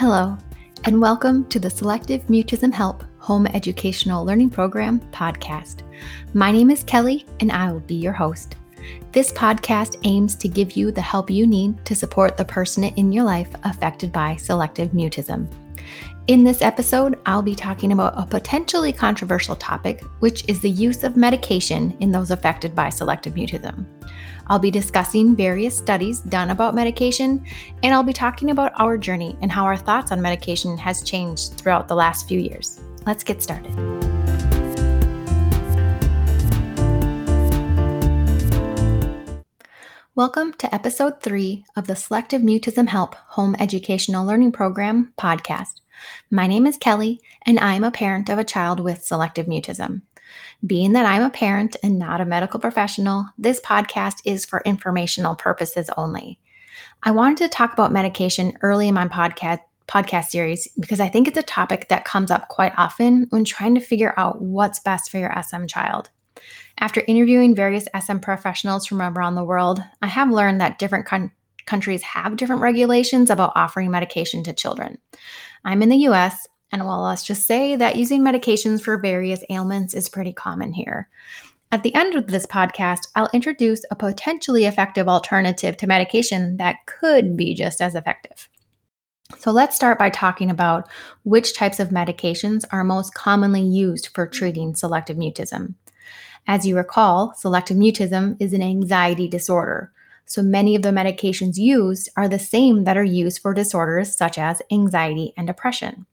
Hello, and welcome to the Selective Mutism Help Home Educational Learning Program podcast. My name is Kelly, and I will be your host. This podcast aims to give you the help you need to support the person in your life affected by selective mutism. In this episode, I'll be talking about a potentially controversial topic, which is the use of medication in those affected by selective mutism. I'll be discussing various studies done about medication, and I'll be talking about our journey and how our thoughts on medication has changed throughout the last few years. Let's get started. Welcome to episode three of the Selective Mutism Help Home Educational Learning Program podcast. My name is Kelly, and I'm a parent of a child with selective mutism. Being that I'm a parent and not a medical professional, this podcast is for informational purposes only. I wanted to talk about medication early in my podcast podcast series because I think it's a topic that comes up quite often when trying to figure out what's best for your SM child. After interviewing various SM professionals from around the world, I have learned that different con- countries have different regulations about offering medication to children. I'm in the US, and well, let's just say that using medications for various ailments is pretty common here. At the end of this podcast, I'll introduce a potentially effective alternative to medication that could be just as effective. So let's start by talking about which types of medications are most commonly used for treating selective mutism. As you recall, selective mutism is an anxiety disorder. So many of the medications used are the same that are used for disorders such as anxiety and depression.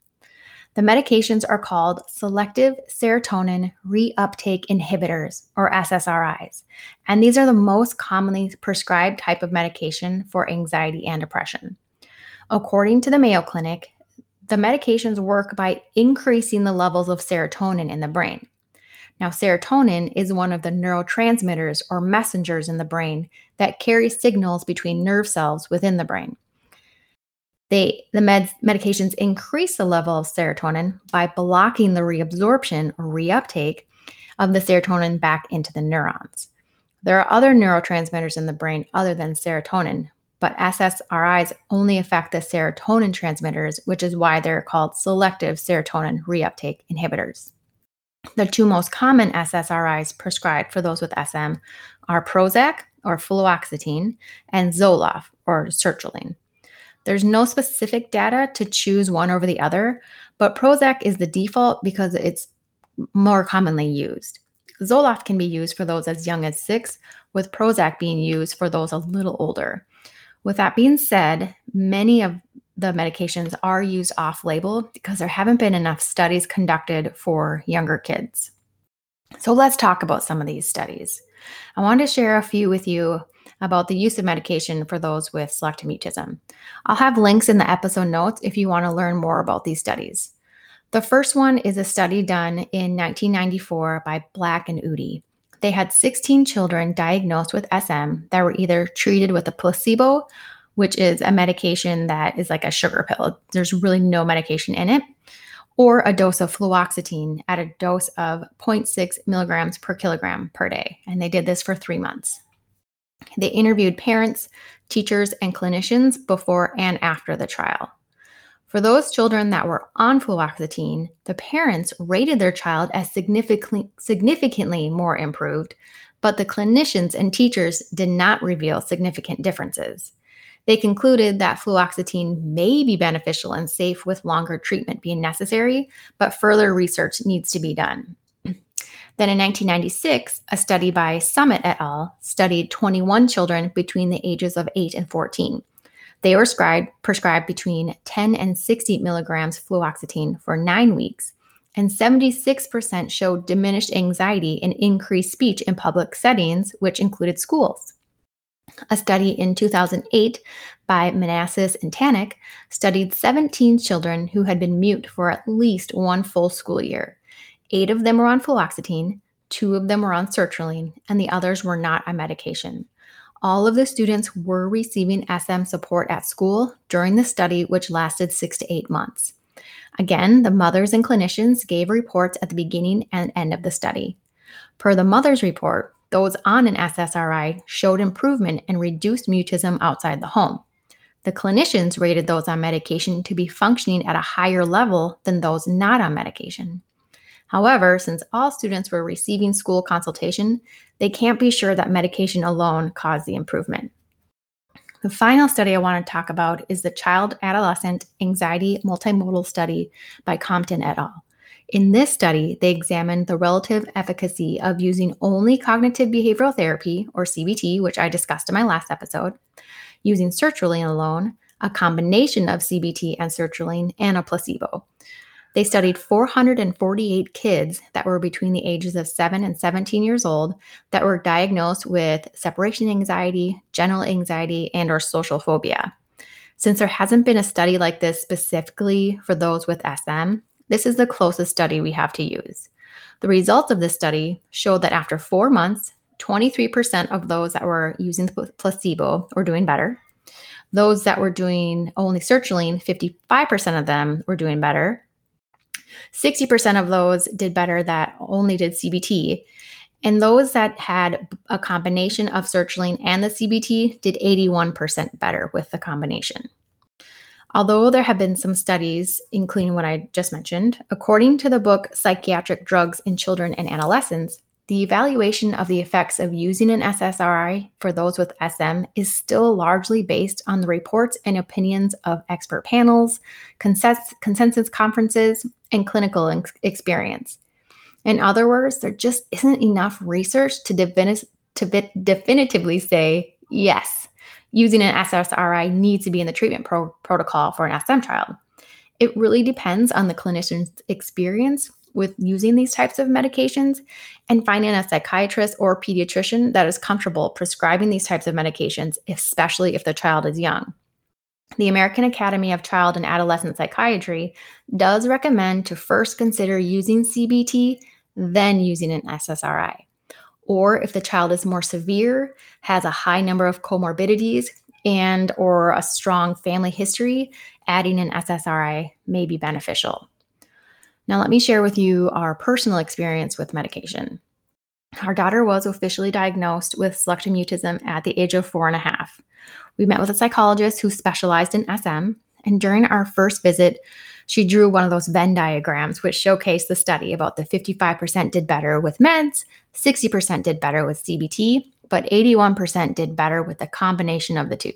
The medications are called selective serotonin reuptake inhibitors, or SSRIs, and these are the most commonly prescribed type of medication for anxiety and depression. According to the Mayo Clinic, the medications work by increasing the levels of serotonin in the brain. Now, serotonin is one of the neurotransmitters or messengers in the brain that carry signals between nerve cells within the brain. They, the meds, medications increase the level of serotonin by blocking the reabsorption or reuptake of the serotonin back into the neurons. There are other neurotransmitters in the brain other than serotonin, but SSRIs only affect the serotonin transmitters, which is why they're called selective serotonin reuptake inhibitors. The two most common SSRIs prescribed for those with SM are Prozac or fluoxetine and Zoloft or sertraline. There's no specific data to choose one over the other, but Prozac is the default because it's more commonly used. Zoloft can be used for those as young as six, with Prozac being used for those a little older. With that being said, many of the medications are used off label because there haven't been enough studies conducted for younger kids. So let's talk about some of these studies. I want to share a few with you about the use of medication for those with selective mutism. I'll have links in the episode notes if you want to learn more about these studies. The first one is a study done in 1994 by Black and Uhde. They had 16 children diagnosed with SM that were either treated with a placebo, which is a medication that is like a sugar pill. There's really no medication in it, or a dose of fluoxetine at a dose of 0.6 milligrams per kilogram per day. And they did this for three months. They interviewed parents, teachers, and clinicians before and after the trial. For those children that were on fluoxetine, the parents rated their child as significantly, significantly more improved, but the clinicians and teachers did not reveal significant differences. They concluded that fluoxetine may be beneficial and safe with longer treatment being necessary, but further research needs to be done. Then in 1996, a study by Dummit et al. studied 21 children between the ages of 8 and 14. They were prescribed, prescribed between 10 and 60 milligrams fluoxetine for nine weeks, and 76% showed diminished anxiety and increased speech in public settings, which included schools. A study in 2008 by Manassis and Tannock studied 17 children who had been mute for at least one full school year. Eight of them were on fluoxetine, two of them were on sertraline, and the others were not on medication. All of the students were receiving SM support at school during the study, which lasted six to eight months. Again, the mothers and clinicians gave reports at the beginning and end of the study. Per the mother's report, those on an SSRI showed improvement and reduced mutism outside the home. The clinicians rated those on medication to be functioning at a higher level than those not on medication. However, since all students were receiving school consultation, they can't be sure that medication alone caused the improvement. The final study I want to talk about is the Child Adolescent Anxiety Multimodal Study by Compton et al. In this study, they examined the relative efficacy of using only cognitive behavioral therapy, or CBT, which I discussed in my last episode, using sertraline alone, a combination of CBT and sertraline, and a placebo. They studied 448 kids that were between the ages of 7 and 17 years old that were diagnosed with separation anxiety, general anxiety, and or social phobia. Since there hasn't been a study like this specifically for those with SM, this is the closest study we have to use. The results of this study showed that after 4 months, 23% of those that were using the placebo were doing better. Those that were doing only sertraline, 55% of them were doing better. 60% of those did better that only did CBT. And those that had a combination of sertraline and the CBT did 81% better with the combination. Although there have been some studies, including what I just mentioned, according to the book Psychiatric Drugs in Children and Adolescents, the evaluation of the effects of using an SSRI for those with SM is still largely based on the reports and opinions of expert panels, consensus, conferences, and clinical ex- experience. In other words, there just isn't enough research to, to definitively say, yes, using an SSRI needs to be in the treatment pro- protocol for an SM child. It really depends on the clinician's experience with using these types of medications and finding a psychiatrist or pediatrician that is comfortable prescribing these types of medications, especially if the child is young. The American Academy of Child and Adolescent Psychiatry does recommend to first consider using CBT, then using an SSRI. Or if the child is more severe, has a high number of comorbidities, and or a strong family history, adding an SSRI may be beneficial. Now, let me share with you our personal experience with medication. Our daughter was officially diagnosed with selective mutism at the age of four and a half. We met with a psychologist who specialized in SM, and during our first visit, she drew one of those Venn diagrams which showcased the study about the 55% did better with meds, 60% did better with CBT, but 81% did better with the combination of the two.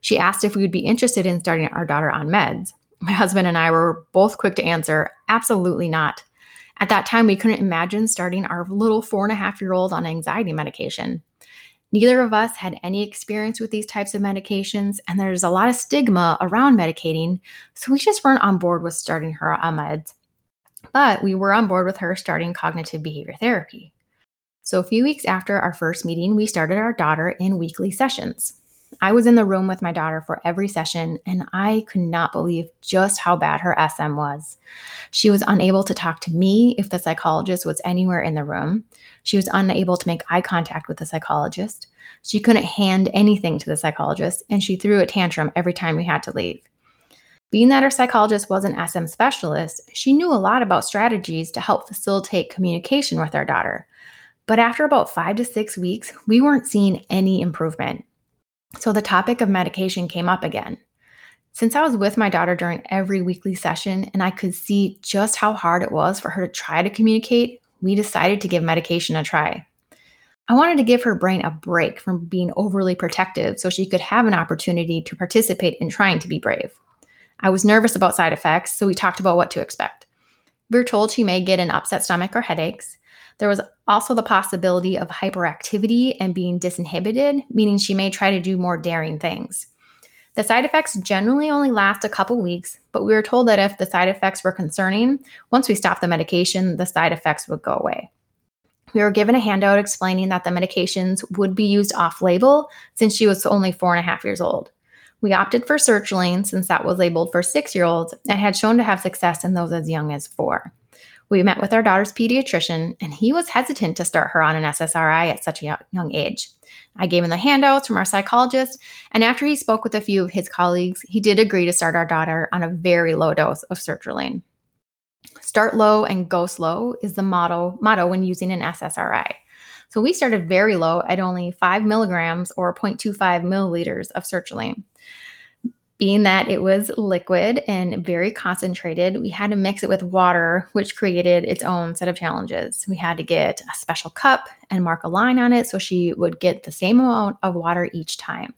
She asked if we would be interested in starting our daughter on meds. My husband and I were both quick to answer absolutely not. At that time, we couldn't imagine starting our little four and a half year old on anxiety medication. Neither of us had any experience with these types of medications, and there's a lot of stigma around medicating, so we just weren't on board with starting her on meds. But we were on board with her starting cognitive behavior therapy. So, a few weeks after our first meeting, we started our daughter in weekly sessions. I was in the room with my daughter for every session, and I could not believe just how bad her SM was. She was unable to talk to me if the psychologist was anywhere in the room. She was unable to make eye contact with the psychologist. She couldn't hand anything to the psychologist, and she threw a tantrum every time we had to leave. Being that her psychologist was an SM specialist, she knew a lot about strategies to help facilitate communication with our daughter. But after about five to six weeks, we weren't seeing any improvement. So the topic of medication came up again. Since I was with my daughter during every weekly session and I could see just how hard it was for her to try to communicate, we decided to give medication a try. I wanted to give her brain a break from being overly protective so she could have an opportunity to participate in trying to be brave. I was nervous about side effects, so we talked about what to expect. We were told she may get an upset stomach or headaches. There was also the possibility of hyperactivity and being disinhibited, meaning she may try to do more daring things. The side effects generally only last a couple weeks, but we were told that if the side effects were concerning, once we stopped the medication, the side effects would go away. We were given a handout explaining that the medications would be used off label since she was only four and a half years old. We opted for sertraline since that was labeled for six year olds and had shown to have success in those as young as four. We met with our daughter's pediatrician, and he was hesitant to start her on an SSRI at such a young age. I gave him the handouts from our psychologist, and after he spoke with a few of his colleagues, he did agree to start our daughter on a very low dose of sertraline. Start low and go slow is the motto, motto when using an SSRI. So we started very low at only 5 milligrams or 0.25 milliliters of sertraline. Being that it was liquid and very concentrated, we had to mix it with water, which created its own set of challenges. We had to get a special cup and mark a line on it so she would get the same amount of water each time.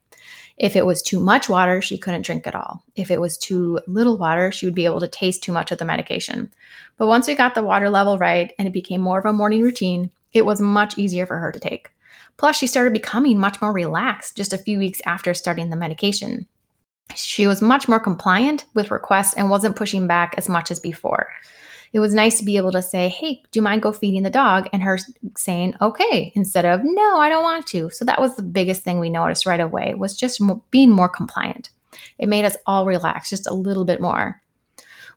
If it was too much water, she couldn't drink at all. If it was too little water, she would be able to taste too much of the medication. But once we got the water level right and it became more of a morning routine, it was much easier for her to take. Plus, she started becoming much more relaxed just a few weeks after starting the medication. She was much more compliant with requests and wasn't pushing back as much as before. It was nice to be able to say, Hey, do you mind go feeding the dog? And her saying, Okay, instead of, No, I don't want to. So that was the biggest thing we noticed right away was just being more compliant. It made us all relax just a little bit more.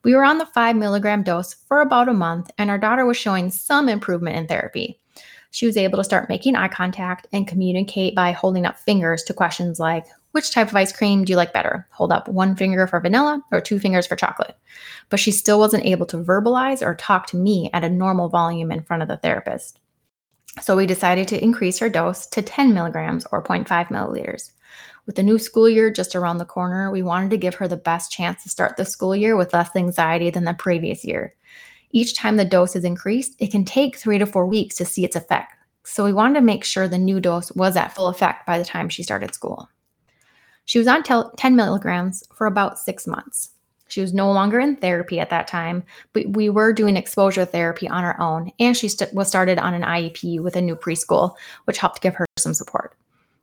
We were on the five milligram dose for about a month, and our daughter was showing some improvement in therapy. She was able to start making eye contact and communicate by holding up fingers to questions like, which type of ice cream do you like better? Hold up one finger for vanilla or two fingers for chocolate. But she still wasn't able to verbalize or talk to me at a normal volume in front of the therapist. So we decided to increase her dose to 10 milligrams or 0.5 milliliters. With the new school year just around the corner, we wanted to give her the best chance to start the school year with less anxiety than the previous year. Each time the dose is increased, it can take three to four weeks to see its effect. So we wanted to make sure the new dose was at full effect by the time she started school. She was on 10 milligrams for about six months. She was no longer in therapy at that time, but we were doing exposure therapy on her own, and she st- was started on an IEP with a new preschool, which helped give her some support.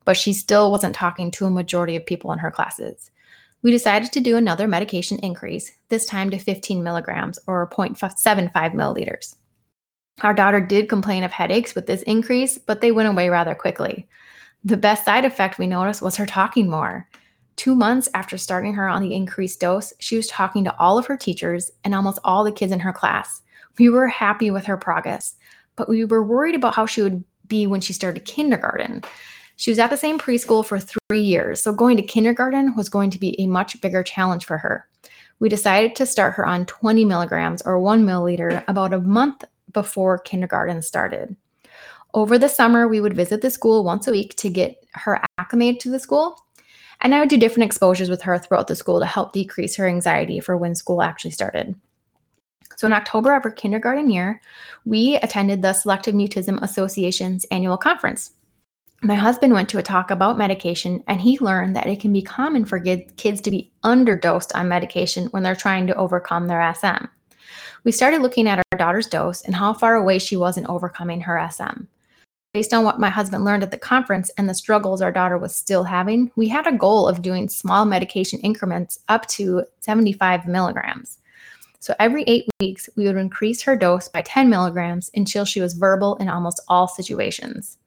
But she still wasn't talking to a majority of people in her classes. We decided to do another medication increase, this time to 15 milligrams or 0.75 milliliters. Our daughter did complain of headaches with this increase, but they went away rather quickly. The best side effect we noticed was her talking more. Two months after starting her on the increased dose, she was talking to all of her teachers and almost all the kids in her class. We were happy with her progress, but we were worried about how she would be when she started kindergarten. She was at the same preschool for three years, so going to kindergarten was going to be a much bigger challenge for her. We decided to start her on 20 milligrams or one milliliter about a month before kindergarten started. Over the summer, we would visit the school once a week to get her acclimated to the school. And I would do different exposures with her throughout the school to help decrease her anxiety for when school actually started. So, in October of her kindergarten year, we attended the Selective Mutism Association's annual conference. My husband went to a talk about medication and he learned that it can be common for kids to be underdosed on medication when they're trying to overcome their SM. We started looking at our daughter's dose and how far away she was in overcoming her SM. Based on what my husband learned at the conference and the struggles our daughter was still having, we had a goal of doing small medication increments up to 75 milligrams. So every eight weeks, we would increase her dose by 10 milligrams until she was verbal in almost all situations.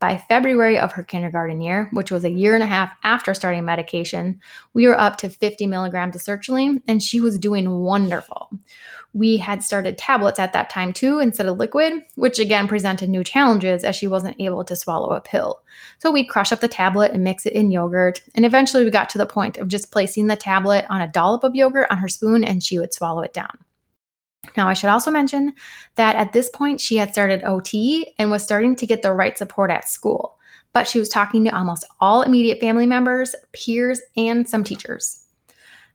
By February of her kindergarten year, which was a year and a half after starting medication, we were up to 50 milligrams of sertraline, and she was doing wonderful. We had started tablets at that time too instead of liquid, which again presented new challenges as she wasn't able to swallow a pill. So we'd crush up the tablet and mix it in yogurt. And eventually we got to the point of just placing the tablet on a dollop of yogurt on her spoon and she would swallow it down. Now, I should also mention that at this point, she had started OT and was starting to get the right support at school, but she was talking to almost all immediate family members, peers, and some teachers.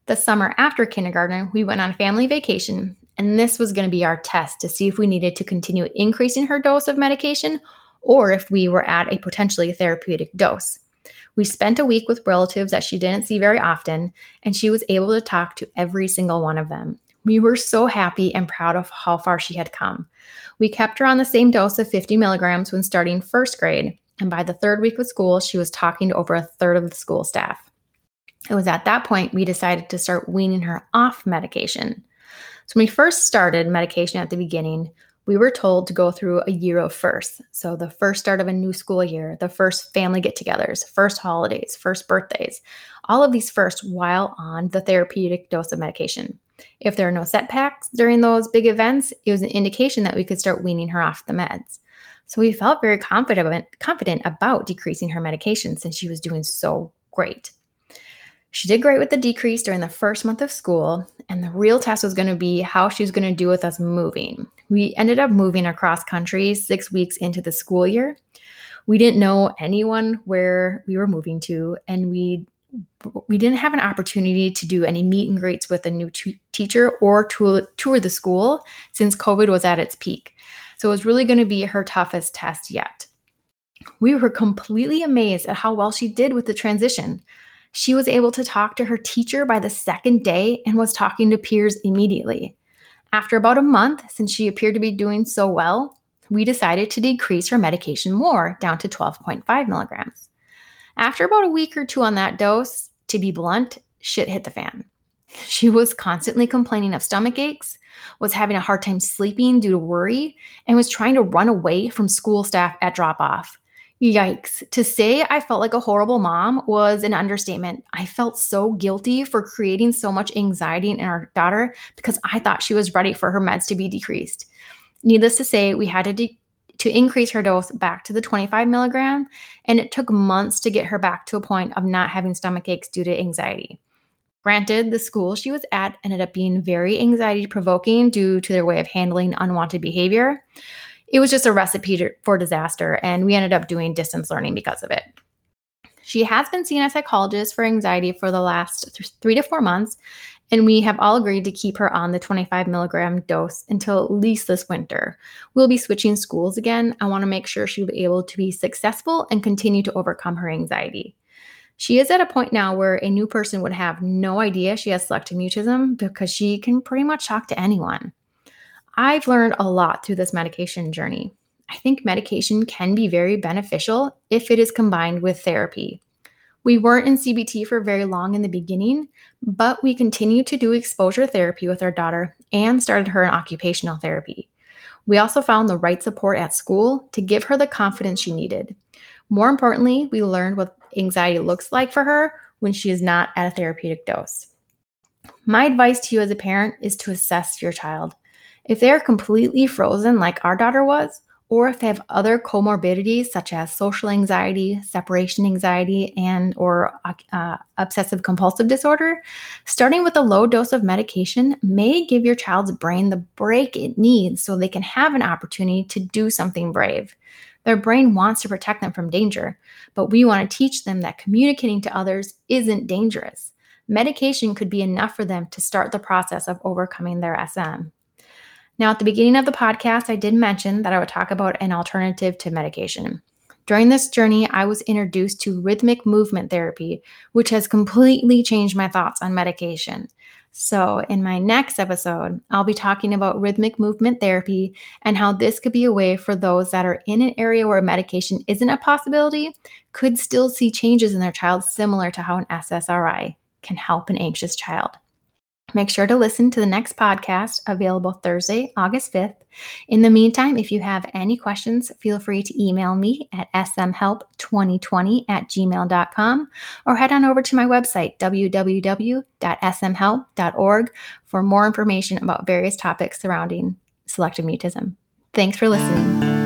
The summer after kindergarten, we went on family vacation and this was going to be our test to see if we needed to continue increasing her dose of medication or if we were at a potentially therapeutic dose. We spent a week with relatives that she didn't see very often, and she was able to talk to every single one of them. We were so happy and proud of how far she had come. We kept her on the same dose of 50 milligrams when starting first grade, and by the third week of school, she was talking to over a third of the school staff. It was at that point we decided to start weaning her off medication. So when we first started medication at the beginning, we were told to go through a year of firsts. So the first start of a new school year, the first family get togethers, first holidays, first birthdays, all of these first while on the therapeutic dose of medication. If there are no setbacks during those big events, it was an indication that we could start weaning her off the meds. So we felt very confident confident about decreasing her medication since she was doing so great. She did great with the decrease during the first month of school, and the real test was going to be how she was going to do with us moving. We ended up moving across country six weeks into the school year. We didn't know anyone where we were moving to, and we we didn't have an opportunity to do any meet and greets with a new teacher or tour, tour the school since COVID was at its peak. So it was really going to be her toughest test yet. We were completely amazed at how well she did with the transition. She was able to talk to her teacher by the second day and was talking to peers immediately. After about a month, since she appeared to be doing so well, we decided to decrease her medication more down to 12.5 milligrams. After about a week or two on that dose, to be blunt, shit hit the fan. She was constantly complaining of stomach aches, was having a hard time sleeping due to worry, and was trying to run away from school staff at drop off. Yikes. To say I felt like a horrible mom was an understatement. I felt so guilty for creating so much anxiety in our daughter because I thought she was ready for her meds to be decreased. Needless to say, we had to de- to increase her dose back to the 25 milligram, and it took months to get her back to a point of not having stomach aches due to anxiety. Granted, the school she was at ended up being very anxiety provoking due to their way of handling unwanted behavior. It was just a recipe for disaster, and we ended up doing distance learning because of it. She has been seeing a psychologist for anxiety for the last th- three to four months, and we have all agreed to keep her on the 25 milligram dose until at least this winter. We'll be switching schools again. I want to make sure she'll be able to be successful and continue to overcome her anxiety. She is at a point now where a new person would have no idea she has selective mutism because she can pretty much talk to anyone. I've learned a lot through this medication journey. I think medication can be very beneficial if it is combined with therapy. We weren't in CBT for very long in the beginning, but we continued to do exposure therapy with our daughter and started her in occupational therapy. We also found the right support at school to give her the confidence she needed. More importantly, we learned what anxiety looks like for her when she is not at a therapeutic dose. My advice to you as a parent is to assess your child. If they are completely frozen, like our daughter was, or if they have other comorbidities such as social anxiety, separation anxiety, and or uh, obsessive compulsive disorder, starting with a low dose of medication may give your child's brain the break it needs so they can have an opportunity to do something brave. Their brain wants to protect them from danger, but we want to teach them that communicating to others isn't dangerous. Medication could be enough for them to start the process of overcoming their SM. Now, at the beginning of the podcast, I did mention that I would talk about an alternative to medication. During this journey, I was introduced to rhythmic movement therapy, which has completely changed my thoughts on medication. So, in my next episode, I'll be talking about rhythmic movement therapy and how this could be a way for those that are in an area where medication isn't a possibility, could still see changes in their child similar to how an SSRI can help an anxious child. Make sure to listen to the next podcast available Thursday, August 5th. In the meantime, if you have any questions, feel free to email me at smhelp2020 at gmail.com or head on over to my website, www.smhelp.org, for more information about various topics surrounding selective mutism. Thanks for listening.